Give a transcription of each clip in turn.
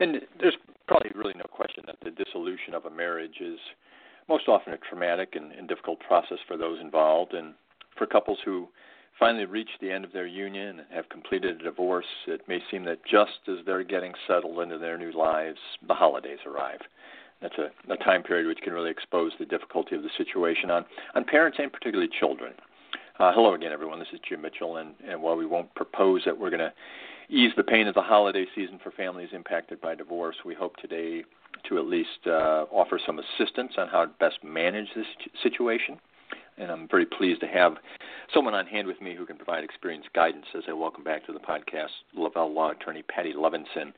And there's probably really no question that the dissolution of a marriage is most often a traumatic and, and difficult process for those involved. And for couples who finally reach the end of their union and have completed a divorce, it may seem that just as they're getting settled into their new lives, the holidays arrive. That's a, a time period which can really expose the difficulty of the situation on, on parents and particularly children. Uh, hello again, everyone. This is Jim Mitchell, and, and while we won't propose that we're going to ease the pain of the holiday season for families impacted by divorce, we hope today to at least uh, offer some assistance on how to best manage this situation. And I'm very pleased to have someone on hand with me who can provide experienced guidance as I welcome back to the podcast Lavelle Law Attorney Patti Levinson.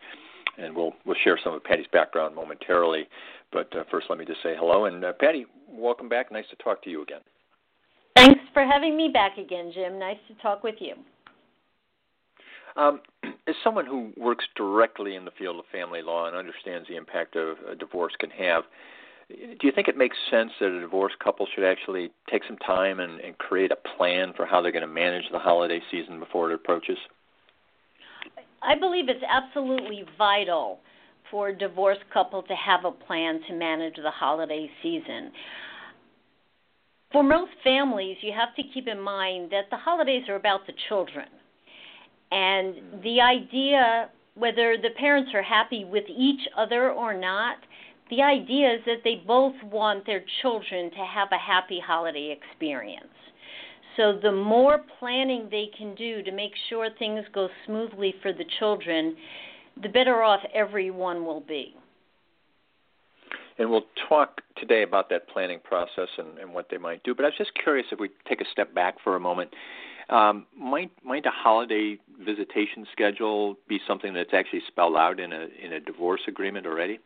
And we'll we'll share some of Patti's background momentarily. But uh, first, let me just say hello. And uh, Patti, welcome back. Nice to talk to you again. Thanks for having me back again, Jim. Nice to talk with you. Um, as someone who works directly in the field of family law and understands the impact of a divorce can have, do you think it makes sense that a divorced couple should actually take some time and, and create a plan for how they're going to manage the holiday season before it approaches? I believe it's absolutely vital for a divorced couple to have a plan to manage the holiday season for most families, you have to keep in mind that the holidays are about the children. And the idea, whether the parents are happy with each other or not, the idea is that they both want their children to have a happy holiday experience. So the more planning they can do to make sure things go smoothly for the children, the better off everyone will be. And we'll talk today about that planning process and, and what they might do. But I was just curious if we take a step back for a moment. Um, might might a holiday visitation schedule be something that's actually spelled out in a in a divorce agreement already?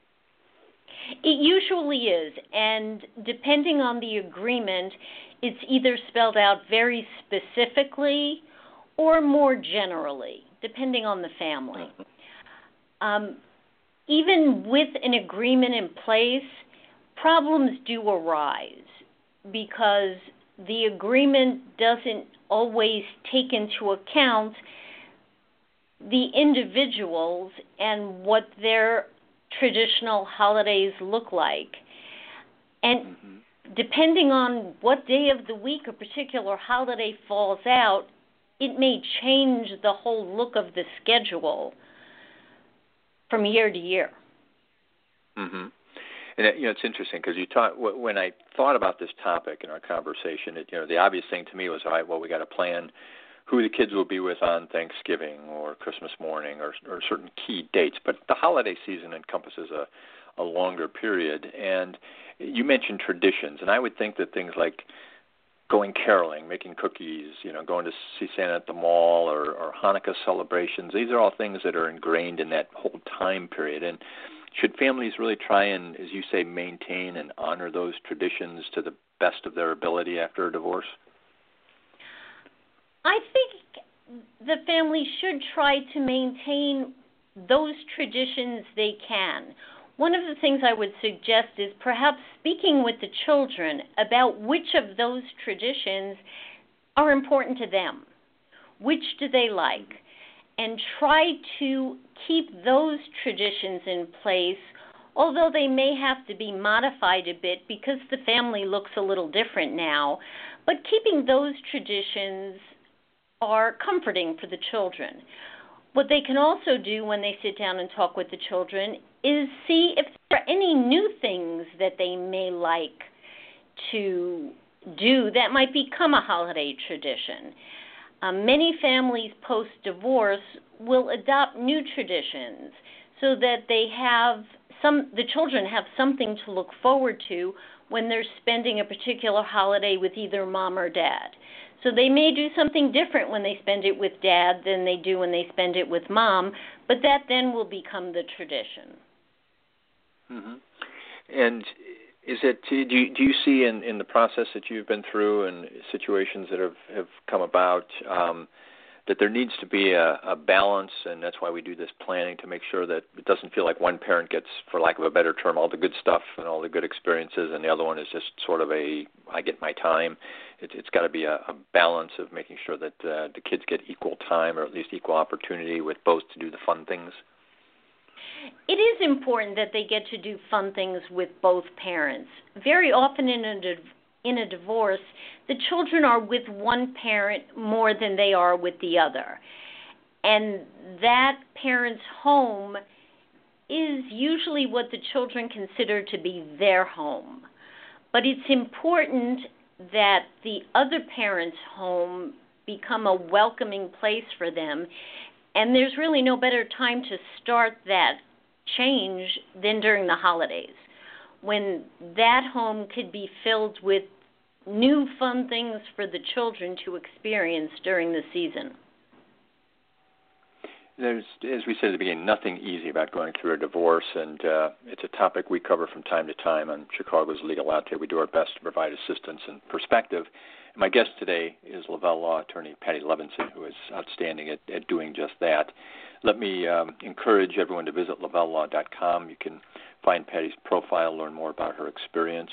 It usually is, and depending on the agreement, it's either spelled out very specifically or more generally, depending on the family. Mm-hmm. Um, even with an agreement in place, problems do arise because the agreement doesn't always take into account the individuals and what their traditional holidays look like. And mm-hmm. depending on what day of the week a particular holiday falls out, it may change the whole look of the schedule from year to year. Mhm. And you know, it's interesting because you talk when I thought about this topic in our conversation. It, you know, the obvious thing to me was, all right, well, we got to plan who the kids will be with on Thanksgiving or Christmas morning or, or certain key dates. But the holiday season encompasses a a longer period. And you mentioned traditions, and I would think that things like going caroling, making cookies, you know, going to see Santa at the mall or, or Hanukkah celebrations. These are all things that are ingrained in that whole time period. And should families really try and, as you say, maintain and honor those traditions to the best of their ability after a divorce? I think the family should try to maintain those traditions they can one of the things I would suggest is perhaps speaking with the children about which of those traditions are important to them. Which do they like? And try to keep those traditions in place, although they may have to be modified a bit because the family looks a little different now. But keeping those traditions are comforting for the children. What they can also do when they sit down and talk with the children is see if there are any new things that they may like to do that might become a holiday tradition. Um, many families post divorce will adopt new traditions so that they have some the children have something to look forward to when they're spending a particular holiday with either mom or dad. So they may do something different when they spend it with dad than they do when they spend it with mom, but that then will become the tradition. Mm-hmm. And is it do you, do you see in, in the process that you've been through and situations that have, have come about um, that there needs to be a, a balance, and that's why we do this planning to make sure that it doesn't feel like one parent gets, for lack of a better term, all the good stuff and all the good experiences, and the other one is just sort of a I get my time. It, it's got to be a, a balance of making sure that uh, the kids get equal time or at least equal opportunity with both to do the fun things. It is important that they get to do fun things with both parents. Very often in a in a divorce, the children are with one parent more than they are with the other. And that parent's home is usually what the children consider to be their home. But it's important that the other parent's home become a welcoming place for them. And there's really no better time to start that change than during the holidays when that home could be filled with new fun things for the children to experience during the season. There's, as we said at the beginning, nothing easy about going through a divorce, and uh, it's a topic we cover from time to time on Chicago's Legal Latte. We do our best to provide assistance and perspective. And my guest today is Lavelle law attorney Patti Levinson, who is outstanding at, at doing just that. Let me um, encourage everyone to visit lavellelaw.com. You can find Patti's profile, learn more about her experience,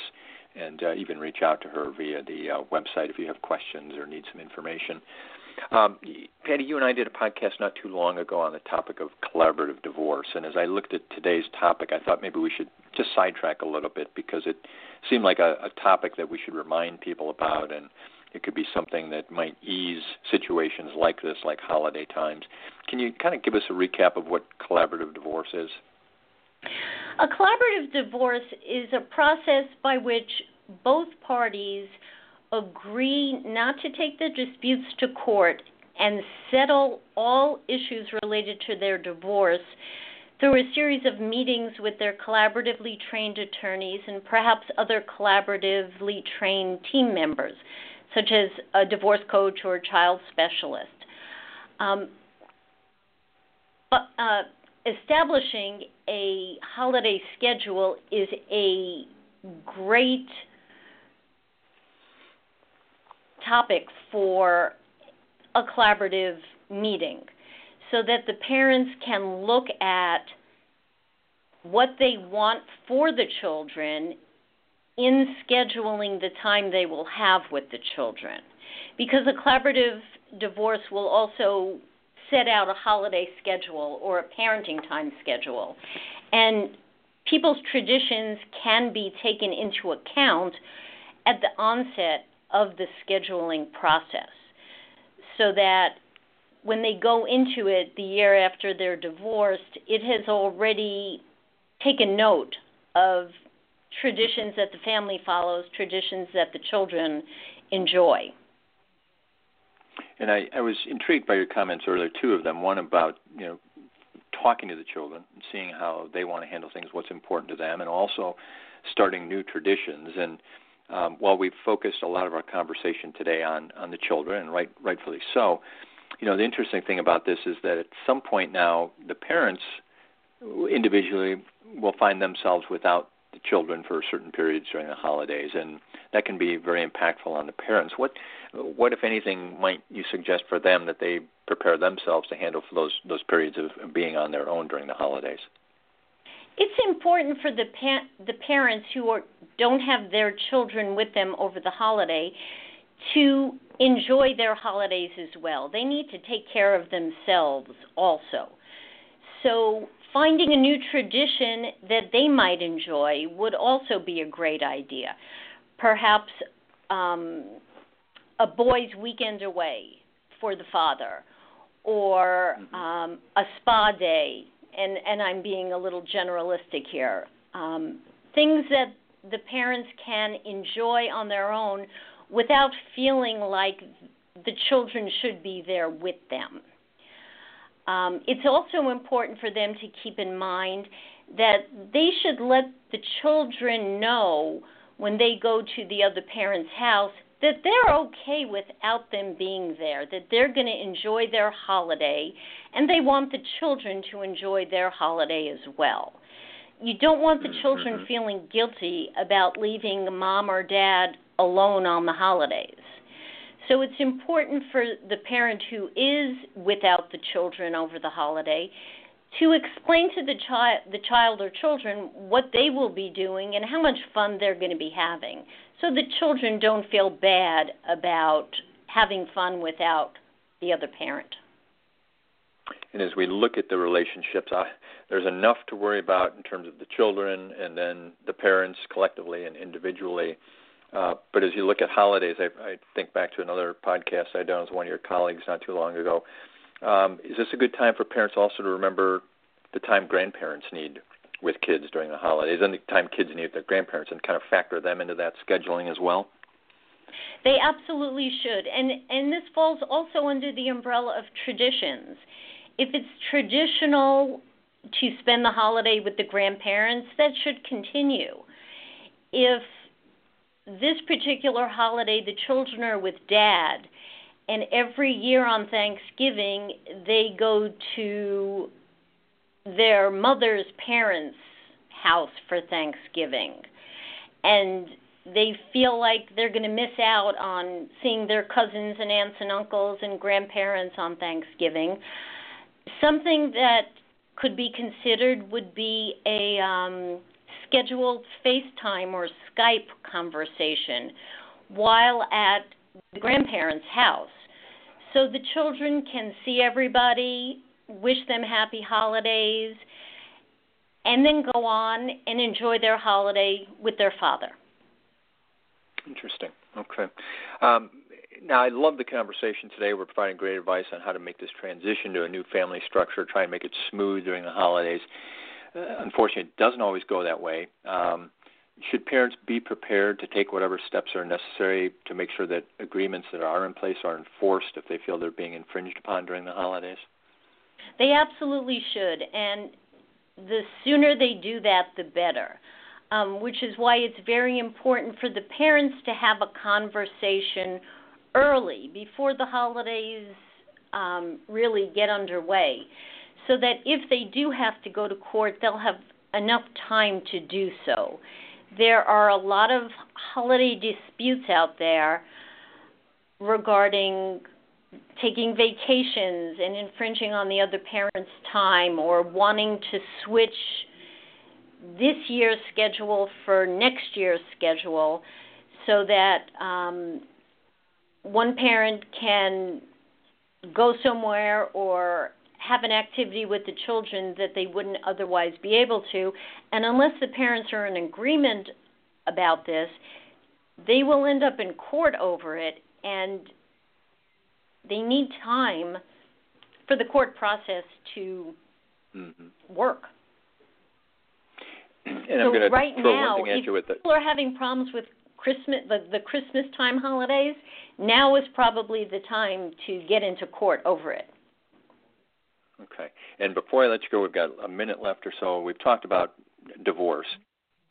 and uh, even reach out to her via the uh, website if you have questions or need some information. Um, Patti, you and I did a podcast not too long ago on the topic of collaborative divorce, and as I looked at today's topic, I thought maybe we should just sidetrack a little bit because it seemed like a, a topic that we should remind people about, and it could be something that might ease situations like this, like holiday times. Can you kind of give us a recap of what collaborative divorce is? A collaborative divorce is a process by which both parties agree not to take the disputes to court and settle all issues related to their divorce through a series of meetings with their collaboratively trained attorneys and perhaps other collaboratively trained team members such as a divorce coach or a child specialist. Um, but, uh, establishing a holiday schedule is a great topic for a collaborative meeting so that the parents can look at what they want for the children in scheduling the time they will have with the children. Because a collaborative divorce will also set out a holiday schedule or a parenting time schedule. And people's traditions can be taken into account at the onset of the scheduling process so that when they go into it the year after they're divorced, it has already taken note of traditions that the family follows, traditions that the children enjoy. And I, I was intrigued by your comments earlier, two of them. One about you know talking to the children and seeing how they want to handle things, what's important to them, and also starting new traditions. And um, while we've focused a lot of our conversation today on on the children, and right, rightfully so, you know the interesting thing about this is that at some point now the parents individually will find themselves without the children for certain periods during the holidays, and that can be very impactful on the parents. What, what if anything, might you suggest for them that they prepare themselves to handle those those periods of being on their own during the holidays? It's important for the pa- the parents who are, don't have their children with them over the holiday to enjoy their holidays as well. They need to take care of themselves also. So finding a new tradition that they might enjoy would also be a great idea. Perhaps um, a boys' weekend away for the father, or mm-hmm. um, a spa day, and, and I'm being a little generalistic here. Um, things that the parents can enjoy on their own without feeling like the children should be there with them. Um, it's also important for them to keep in mind that they should let the children know when they go to the other parent's house that they're okay without them being there, that they're going to enjoy their holiday, and they want the children to enjoy their holiday as well. you don't want the Mm-hmm. children feeling guilty about leaving mom or dad alone on the holidays. So it's important for the parent who is without the children over the holiday to explain to the child the child or children what they will be doing and how much fun they're going to be having so the children don't feel bad about having fun without the other parent. And as we look at the relationships, I, there's enough to worry about in terms of the children and then the parents collectively and individually. Uh, but as you look at holidays, I, I think back to another podcast I done with one of your colleagues not too long ago. Um, is this a good time for parents also to remember the time grandparents need with kids during the holidays and the time kids need with their grandparents and kind of factor them into that scheduling as well? They absolutely should. And and this falls also under the umbrella of traditions. If it's traditional to spend the holiday with the grandparents, that should continue. If this particular holiday the children are with dad and every year on Thanksgiving they go to their mother's parents' house for Thanksgiving. And they feel like they're going to miss out on seeing their cousins and aunts and uncles and grandparents on Thanksgiving. Something that could be considered would be a um, scheduled FaceTime or Skype conversation while at the grandparents' house. So the children can see everybody, wish them happy holidays, and then go on and enjoy their holiday with their father. Interesting. Okay. Um, now, I love the conversation today. We're providing great advice on how to make this transition to a new family structure, try and make it smooth during the holidays. Uh, unfortunately, it doesn't always go that way. Um, should parents be prepared to take whatever steps are necessary to make sure that agreements that are in place are enforced if they feel they're being infringed upon during the holidays? They absolutely should, and the sooner they do that, the better. Um, which is why it's very important for the parents to have a conversation early before the holidays um, really get underway, so that if they do have to go to court, they'll have enough time to do so. There are a lot of holiday disputes out there regarding taking vacations and infringing on the other parent's time or wanting to switch this year's schedule for next year's schedule so that um, one parent can go somewhere or have an activity with the children that they wouldn't otherwise be able to. And unless the parents are in agreement about this, they will end up in court over it. And they need time for the court process to mm-hmm. work. And so I'm going to right now, one thing at if people are having problems with Christmas, the, the Christmas time holidays, now is probably the time to get into court over it. Okay. And before I let you go, we've got a minute left or so. We've talked about divorce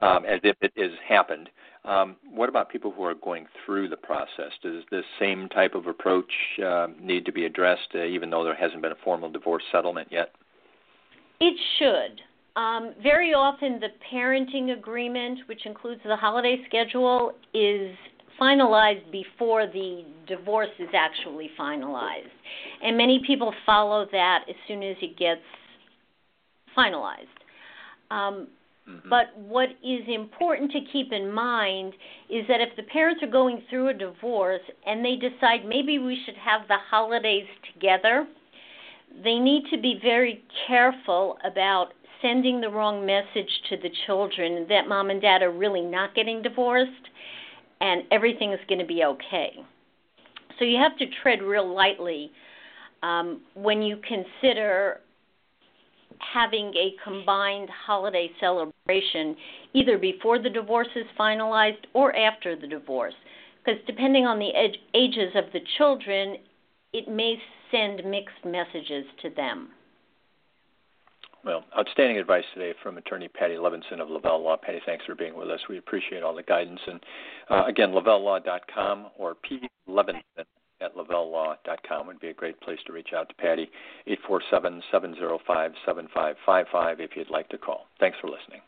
um, as if it has happened. Um, what about people who are going through the process? Does this same type of approach uh, need to be addressed, uh, even though there hasn't been a formal divorce settlement yet? It should. Um, very often, the parenting agreement, which includes the holiday schedule, is finalized before the divorce is actually finalized. And many people follow that as soon as it gets finalized. Um, mm-hmm. But what is important to keep in mind is that if the parents are going through a divorce and they decide maybe we should have the holidays together, they need to be very careful about sending the wrong message to the children that mom and dad are really not getting divorced and everything is going to be okay. So you have to tread real lightly um, when you consider having a combined holiday celebration either before the divorce is finalized or after the divorce. Because depending on the ed- ages of the children, it may send mixed messages to them. Well, outstanding advice today from attorney Patti Levinson of Lavelle Law. Patti, thanks for being with us. We appreciate all the guidance. And uh, again, lavellelaw.com or P. Levinson at lavellelaw.com would be a great place to reach out to Patti. 847 705 7555 if you'd like to call. Thanks for listening.